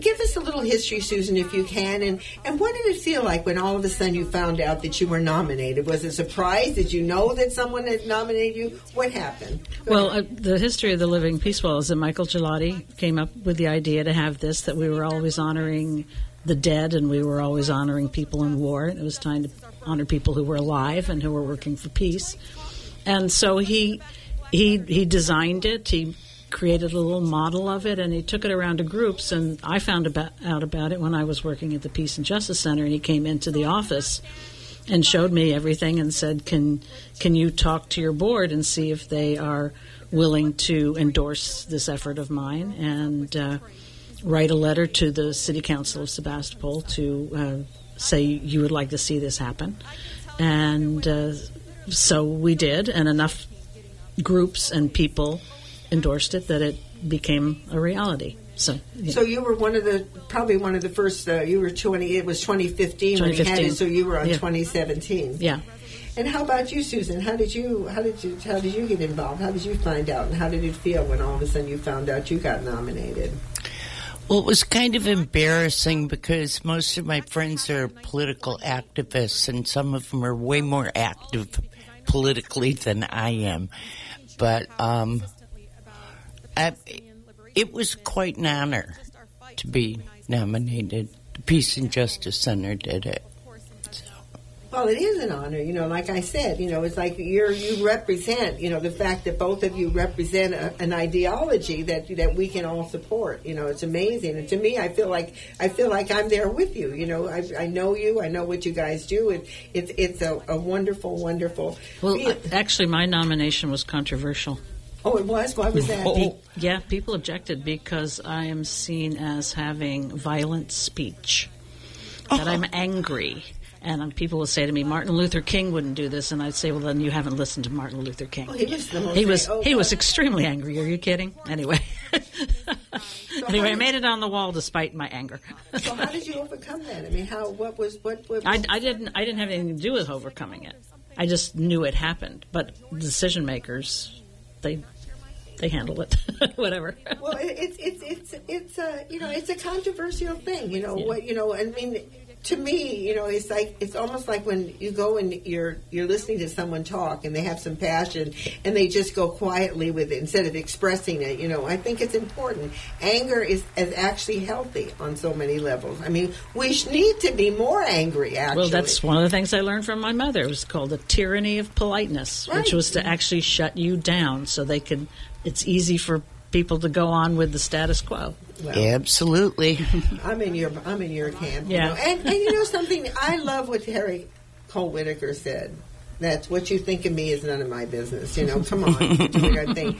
Give us a little history, Susan, if you can, and and what did it feel like when all of a sudden you found out that you were nominated? Was it a surprise? Did you know that someone had nominated you? What happened? Go Well, uh, the history of the Living Peace Wall is that Michael Gelati came up with the idea to have this, that we were always honoring the dead and we were always honoring people in war. It was time to honor people who were alive and who were working for peace. And so he he he designed it. He created a little model of it and he took it around to groups and I found about, out about it when I was working at the Peace and Justice Center and he came into the office and showed me everything and said, "Can can you talk to your board and see if they are willing to endorse this effort of mine and uh, write a letter to the City Council of Sebastopol to uh, say you would like to see this happen?" And uh, so we did, and enough groups and people endorsed it that it became a reality. So, yeah. So you were one of the probably one of the first. Uh, you were twenty. It was 2015, when you had 2015. it. So you were on Yeah. 2017. yeah. And how about you, Susan? How did you how did you how did you get involved? How did you find out? And how did it feel when all of a sudden you found out you got nominated? Well, it was kind of embarrassing because most of my friends are political activists, and some of them are way more active politically than I am. But um, I, it was quite an honor to be nominated. The Peace and Justice Center did it. Well, it is an honor, you know. Like I said, you know, it's like you're you represent, you know, the fact that both of you represent a, an ideology that that we can all support. You know, it's amazing, and to me, I feel like I feel like I'm there with you. You know, I, I know you, I know what you guys do. It, it's it's a, a wonderful, wonderful. Well, feel- actually, my nomination was controversial. Oh, it was. Why was that? Be- yeah, people objected because I am seen as having violent speech. That I'm angry. And um, people would say to me, Martin Luther King wouldn't do this, and I'd say, well, then you haven't listened to Martin Luther King. Oh, he was the most. He was oh, he was extremely angry. Are you kidding? Anyway, [laughs] anyway, I made it on the wall despite my anger. [laughs] So how did you overcome that? I mean, how? What was? What? what I, I didn't I didn't have anything to do with overcoming it. I just knew it happened. But decision makers, they they handle it. [laughs] Whatever. Well, it, it's it's it's it's a you know it's a controversial thing. You know what you know. I mean, to me, you know, it's like it's almost like when you go and you're you're listening to someone talk and they have some passion and they just go quietly with it instead of expressing it. You know, I think it's important. Anger is is actually healthy on so many levels. I mean, we need to be more angry. Actually, Well, that's one of the things I learned from my mother. It was called the tyranny of politeness, which was to actually shut you down so they could. It's easy for people to go on with the status quo. Absolutely. [laughs] I'm in your I'm in your camp. Yeah. You know? and, and you know something, I love what Harry Cole Whitaker said. That's what you think of me is none of my business. You know, come on, you're doing our thing.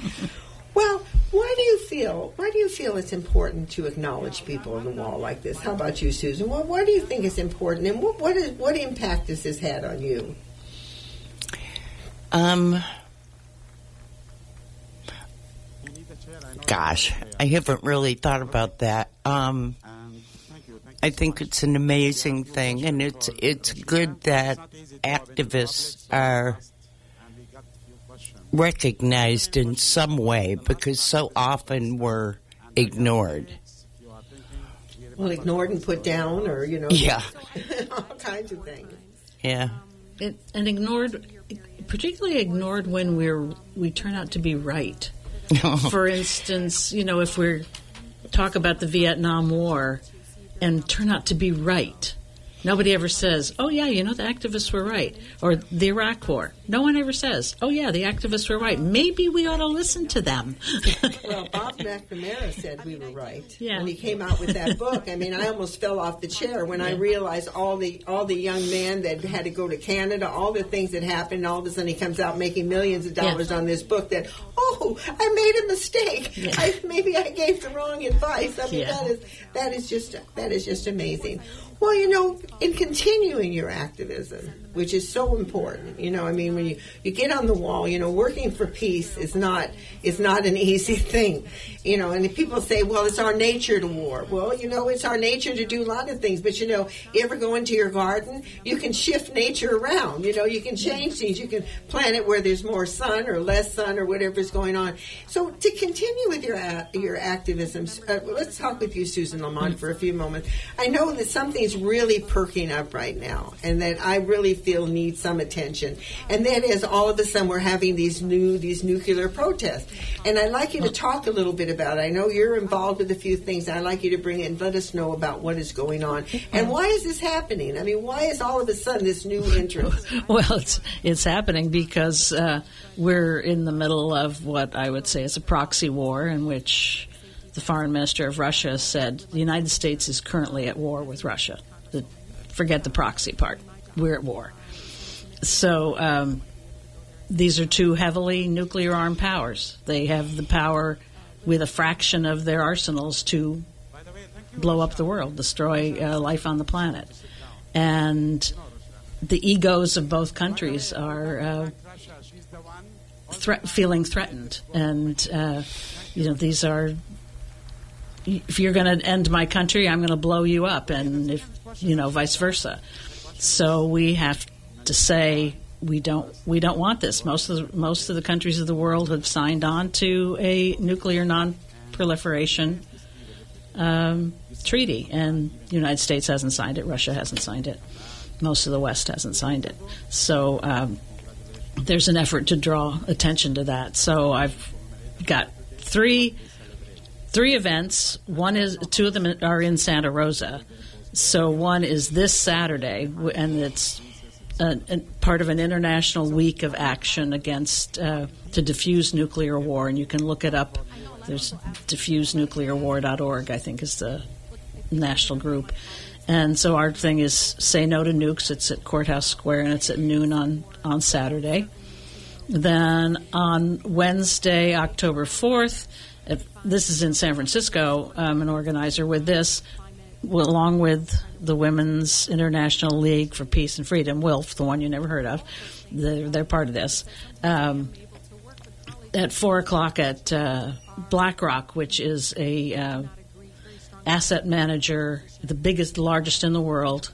Well, why do you feel why do you feel it's important to acknowledge people on the wall like this? How about you, Susan? Well, why do you think it's important, and what what, is, what impact has this had on you? Um, gosh, I haven't really thought about that. Um, I think it's an amazing thing, and it's it's good that activists are recognized in some way because so often we're ignored. Well, ignored and put down, or you know, Yeah, [laughs] all kinds of things. yeah, It, and ignored, particularly ignored when we're we turn out to be right. [laughs] For instance, you know, if we talk about the Vietnam War and turn out to be right, nobody ever says, "Oh yeah, you know the activists were right," or the Iraq War. No one ever says, "Oh yeah, the activists were right." Maybe we ought to listen to them. [laughs] Well, Bob McNamara said we were right Yeah. when he came out with that book. I mean, I almost fell off the chair when I realized all the all the young men that had to go to Canada, all the things that happened. All of a sudden, he comes out making millions of dollars on this book. That oh, I made a mistake. I, maybe I gave the wrong advice. I mean, Yeah. that is that is just that is just amazing. Well, you know, in continuing your activism, which is so important, you know, I mean, when you, you get on the wall, you know, working for peace is not is not an [laughs] easy thing, you know. And if people say, "Well, it's our nature to war," well, you know, it's our nature to do a lot of things. But you know, you ever go into your garden, you can shift nature around. You know, you can change things. You can plant it where there's more sun or less sun or whatever's going on. So to continue with your your activism, uh, let's talk with you, Susan Lamont, for a few moments. I know that something's really perking up right now, and that I really feel needs some attention. And then is all of a sudden we're having these new these nuclear protests. And I'd like you to talk a little bit about it. I know you're involved with a few things. I'd like you to bring and let us know about what is going on and why is this happening. I mean, why is all of a sudden this new interest? [laughs] Well, it's it's happening because uh, we're in the middle of what I would say is a proxy war, in which the foreign minister of Russia said the United States is currently at war with Russia. The, forget the proxy part. We're at war. so um, these are two heavily nuclear armed powers. They have the power, with a fraction of their arsenals, to blow up the world, destroy uh, life on the planet, and the egos of both countries are uh, thre- feeling threatened, and uh, you know these are. If you're going to end my country, I'm going to blow you up, and if you know, vice versa. So we have to say we don't we don't want this. Most of the, most of the countries of the world have signed on to a nuclear non-proliferation um, treaty, and the United States hasn't signed it. Russia hasn't signed it. Most of the West hasn't signed it. So um, there's an effort to draw attention to that. So I've got three three events. One is two of them are in Santa Rosa. So one is this Saturday, and it's a, a part of an international week of action against uh, to diffuse nuclear war, and you can look it up. There's defusenuclearwar.org, I think, is the national group. And so our thing is say no to nukes. It's at Courthouse Square, and it's at noon on on Saturday. Then on Wednesday, October 4th, if, this is in San Francisco, I'm an organizer with this, along with the Women's International League for Peace and Freedom, WILF, the one you never heard of. They're, they're part of this. Um, at 4 o'clock at uh, BlackRock, which is a uh, asset manager, the biggest, largest in the world,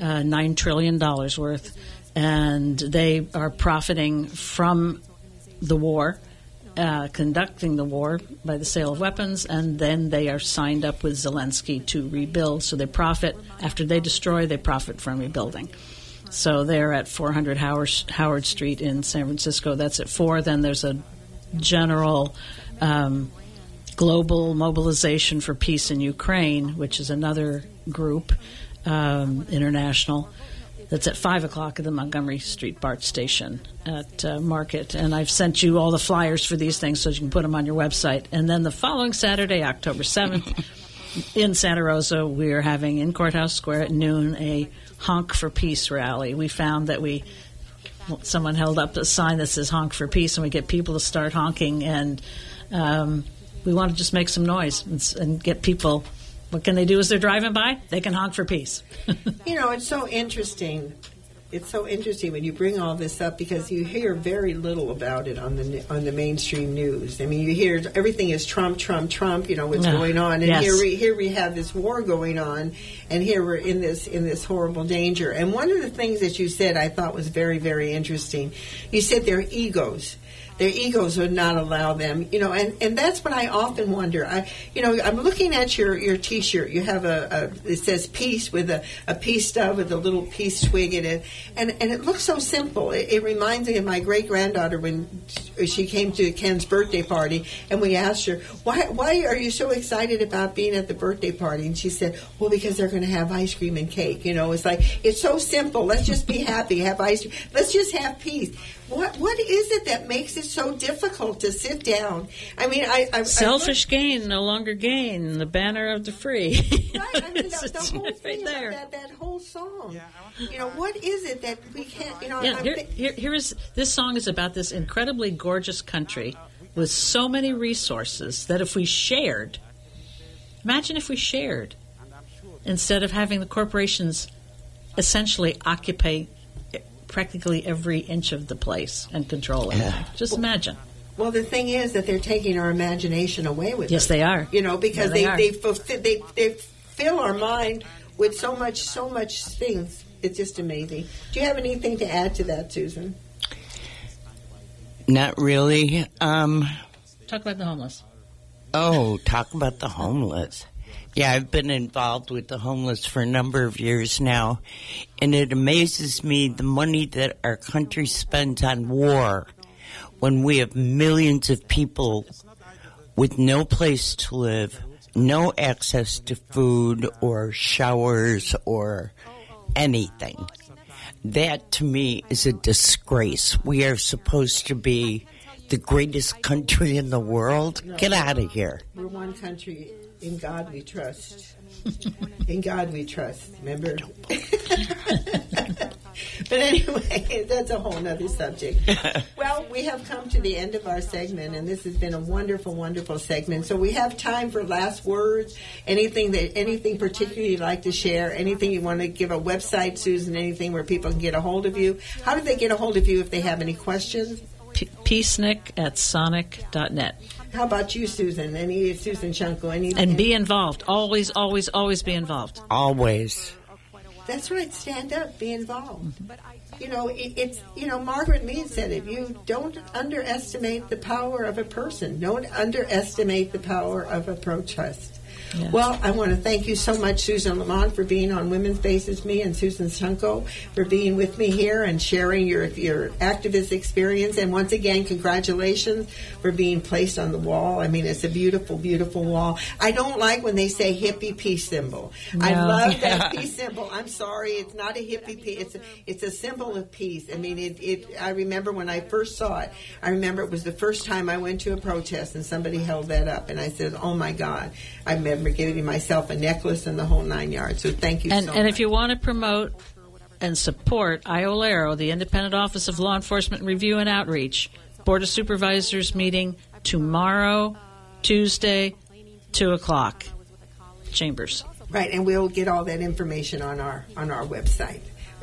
uh, $9 trillion worth. And they are profiting from the war, uh, conducting the war by the sale of weapons, and then they are signed up with Zelensky to rebuild. So they profit, after they destroy, they profit from rebuilding. So they're at 400 Howard, Howard Street in San Francisco. That's at 4. Then there's a general um, global mobilization for peace in Ukraine, which is another group, um, international, that's at 5 o'clock at the Montgomery Street BART station at uh, Market. And I've sent you all the flyers for these things so you can put them on your website. And then the following Saturday, October 7th, [laughs] in Santa Rosa, we are having in Courthouse Square at noon a Honk for Peace rally. We found that we someone held up a sign that says honk for peace and we get people to start honking and um, we want to just make some noise and, and, get people what can they do as they're driving by they can honk for peace [laughs] you know it's so interesting it's so interesting when you bring all this up because you hear very little about it on the on the mainstream news. I mean, you hear everything is Trump, Trump, Trump. You know what's Yeah. going on, and Yes. here we here we have this war going on, and here we're in this in this horrible danger. And one of the things that you said I thought was very very interesting. You said their egos. Their egos would not allow them, you know, and, and that's what I often wonder. I, you know, I'm looking at your, your T-shirt. You have a, a it says peace with a, a peace dove with a little peace twig in it, and and it looks so simple. It, it reminds me of my great granddaughter when she came to Ken's birthday party, and we asked her why why are you so excited about being at the birthday party, and she said, well, because they're going to have ice cream and cake. You know, it's like it's so simple. Let's just be happy, have ice cream. Let's just have peace. What what is it that makes it so difficult to sit down? I mean, I, I I selfish gain no longer gain the banner of the free Right, I mean, It's- [laughs] the, the it's whole right thing there. about that, that whole song. You know, what is it that we can't, you know, Yeah, here, here, here is this song is about this incredibly gorgeous country with so many resources that if we shared, imagine if we shared instead of having the corporations essentially occupy practically every inch of the place and control it. Yeah. Just imagine. well, the thing is that they're taking our imagination away with Yes, us. they are. You know, because Yeah, they they are. they, they they fill our mind with so much so much things. It's just amazing. Do you have anything to add to that, Susan? Not really. Um, Talk about the homeless. oh, talk about the homeless. Yeah, I've been involved with the homeless for a number of years now, and it amazes me the money that our country spends on war when we have millions of people with no place to live, no access to food or showers or anything. That to me is a disgrace. We are supposed to be the greatest country in the world. Get out of here. We're one country. In God we trust. [laughs] In God we trust. Remember. [laughs] But anyway, [laughs] that's a whole nother subject. well, we have come to the end of our segment, and this has been a wonderful, wonderful segment. So we have time for last words. Anything that, anything particularly you'd like to share? Anything you want to give a website, Susan? Anything where people can get a hold of you? How do they get a hold of you if they have any questions? P- peacenik at sonic.net. How about you, Susan? Any Susan Chunco? Any And be involved. Always, always, always be involved. Always. That's right. Stand up. Be involved. You know, it, it's you know Margaret Mead said it. You don't underestimate the power of a person. Don't underestimate the power of a protest. Yes. Well, I want to thank you so much, Susan Lamont, for being on Women's Spaces Me, and Susan Chunco for being with me here and sharing your your activist experience. And once again, congratulations for being placed on the wall. I mean, it's a beautiful, beautiful wall. I don't like when they say hippie peace symbol. I No. love that peace symbol. I'm sorry, it's not a hippie peace. It's a, it's a symbol of peace. I mean, it, it. I remember when I first saw it. I remember it was the first time I went to a protest and somebody held that up, and I said, "Oh my God!" I remember giving myself a necklace and the whole nine yards. So thank you And, so and if you want to promote and support IOLERO, the Independent Office of Law Enforcement Review and Outreach, Board of Supervisors meeting tomorrow, Tuesday, 2 o'clock. Chambers. Right, and we'll get all that information on our on our website.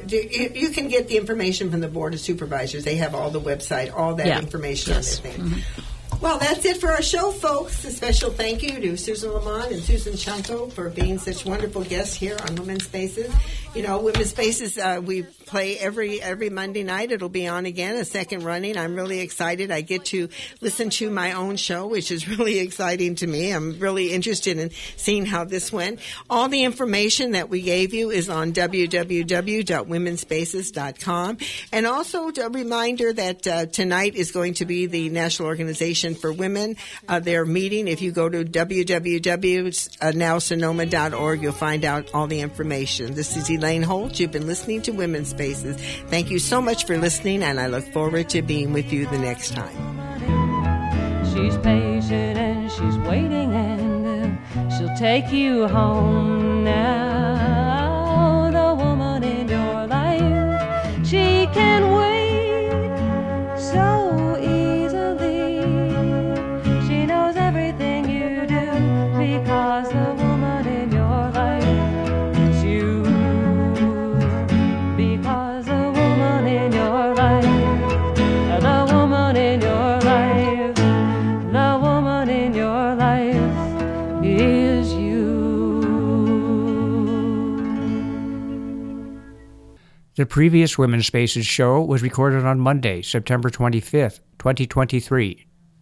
You can get the information from the Board of Supervisors. They have all the website, all that Yeah. information Yes. on their thing. Mm-hmm. Well, that's it for our show, folks. A special thank you to Susan Lamont and Susan Chunco for being such wonderful guests here on Women's Spaces. You know, Women's Spaces, uh, we play every every Monday night. It'll be on again, a second running. I'm really excited. I get to listen to my own show, which is [laughs] really exciting to me. I'm really interested in seeing how this went. All the information that we gave you is on www.womensspaces.com. And also a reminder that uh, tonight is going to be the National Organization for Women. Uh, their meeting. If you go to www.nowsonoma.org, you'll find out all the information. This is Elaine Holt. You've been listening to Women's. Thank you so much for listening, and I look forward to being with you the next time. She's patient and she's waiting and she'll take you home now. The woman in your life, she can wait The previous Women's Spaces show was recorded on Monday, September 25th, 2023.